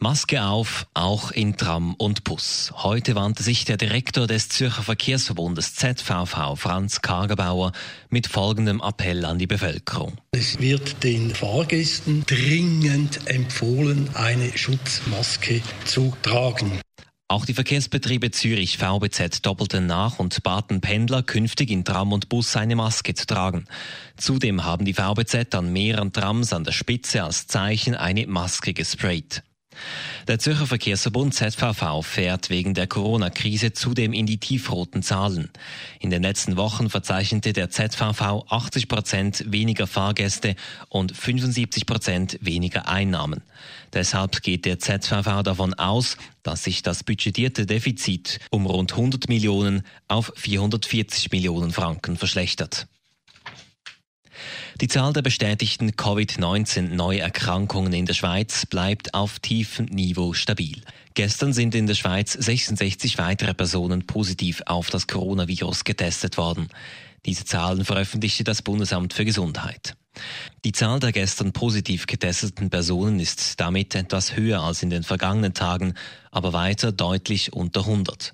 Maske auf, auch in Tram und Bus. Heute wandte sich der Direktor des Zürcher Verkehrsverbundes ZVV, Franz Kagerbauer, mit folgendem Appell an die Bevölkerung. Es wird den Fahrgästen dringend empfohlen, eine Schutzmaske zu tragen. Auch die Verkehrsbetriebe Zürich VBZ doppelten nach und baten Pendler künftig in Tram und Bus eine Maske zu tragen. Zudem haben die VBZ an mehreren Trams an der Spitze als Zeichen eine Maske gesprayt. Der Zürcher Verkehrsverbund ZVV fährt wegen der Corona-Krise zudem in die tiefroten Zahlen. In den letzten Wochen verzeichnete der ZVV 80 Prozent weniger Fahrgäste und 75 Prozent weniger Einnahmen. Deshalb geht der ZVV davon aus, dass sich das budgetierte Defizit um rund 100 Millionen auf 440 Millionen Franken verschlechtert. Die Zahl der bestätigten Covid-19-Neuerkrankungen in der Schweiz bleibt auf tiefem Niveau stabil. Gestern sind in der Schweiz 66 weitere Personen positiv auf das Coronavirus getestet worden. Diese Zahlen veröffentlichte das Bundesamt für Gesundheit. Die Zahl der gestern positiv getesteten Personen ist damit etwas höher als in den vergangenen Tagen, aber weiter deutlich unter 100.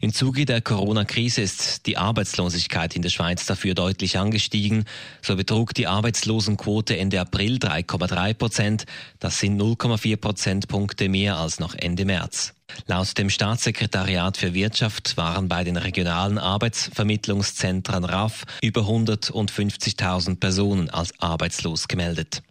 Im Zuge der Corona-Krise ist die Arbeitslosigkeit in der Schweiz dafür deutlich angestiegen. So betrug die Arbeitslosenquote Ende April 3,3 Prozent. Das sind 0,4 Prozentpunkte mehr als noch Ende März. Laut dem Staatssekretariat für Wirtschaft waren bei den regionalen Arbeitsvermittlungszentren RAF über 150.000 Personen als arbeitslos gemeldet.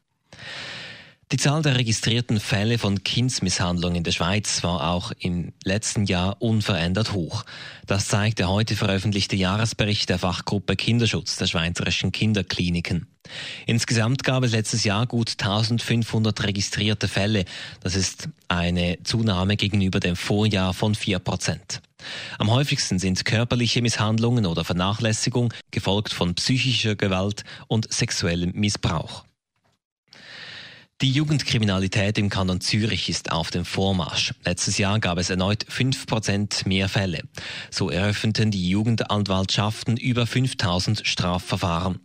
Die Zahl der registrierten Fälle von Kindsmisshandlung in der Schweiz war auch im letzten Jahr unverändert hoch. Das zeigt der heute veröffentlichte Jahresbericht der Fachgruppe Kinderschutz der Schweizerischen Kinderkliniken. Insgesamt gab es letztes Jahr gut 1500 registrierte Fälle. Das ist eine Zunahme gegenüber dem Vorjahr von 4 Prozent. Am häufigsten sind körperliche Misshandlungen oder Vernachlässigung, gefolgt von psychischer Gewalt und sexuellem Missbrauch. Die Jugendkriminalität im Kanton Zürich ist auf dem Vormarsch. Letztes Jahr gab es erneut 5% mehr Fälle. So eröffneten die Jugendanwaltschaften über 5000 Strafverfahren.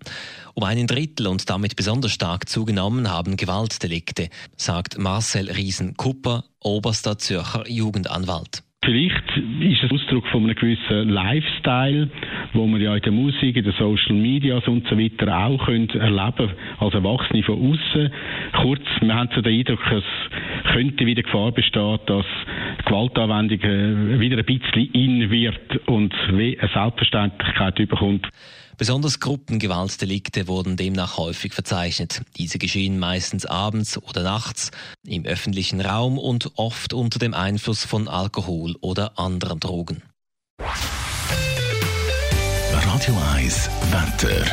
Um einen Drittel und damit besonders stark zugenommen haben Gewaltdelikte, sagt Marcel Riesen-Kupper, oberster Zürcher Jugendanwalt. Vielleicht ist es Ausdruck von einem gewissen Lifestyle, wo man ja in der Musik, in den Social Medias und so weiter auch erleben als Erwachsene von außen. Kurz, wir haben so den Eindruck, es könnte wieder Gefahr bestehen, dass Gewaltanwendung äh, wieder ein bisschen in wird und eine Selbstverständlichkeit überkommt. Besonders Gruppengewaltdelikte wurden demnach häufig verzeichnet. Diese geschehen meistens abends oder nachts im öffentlichen Raum und oft unter dem Einfluss von Alkohol oder anderen Drogen. Radio 1 Wetter.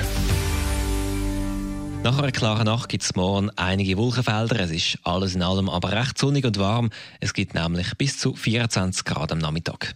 Nach einer klaren Nacht gibt es morgen einige Wolkenfelder. Es ist alles in allem aber recht sonnig und warm. Es gibt nämlich bis zu 24 Grad am Nachmittag.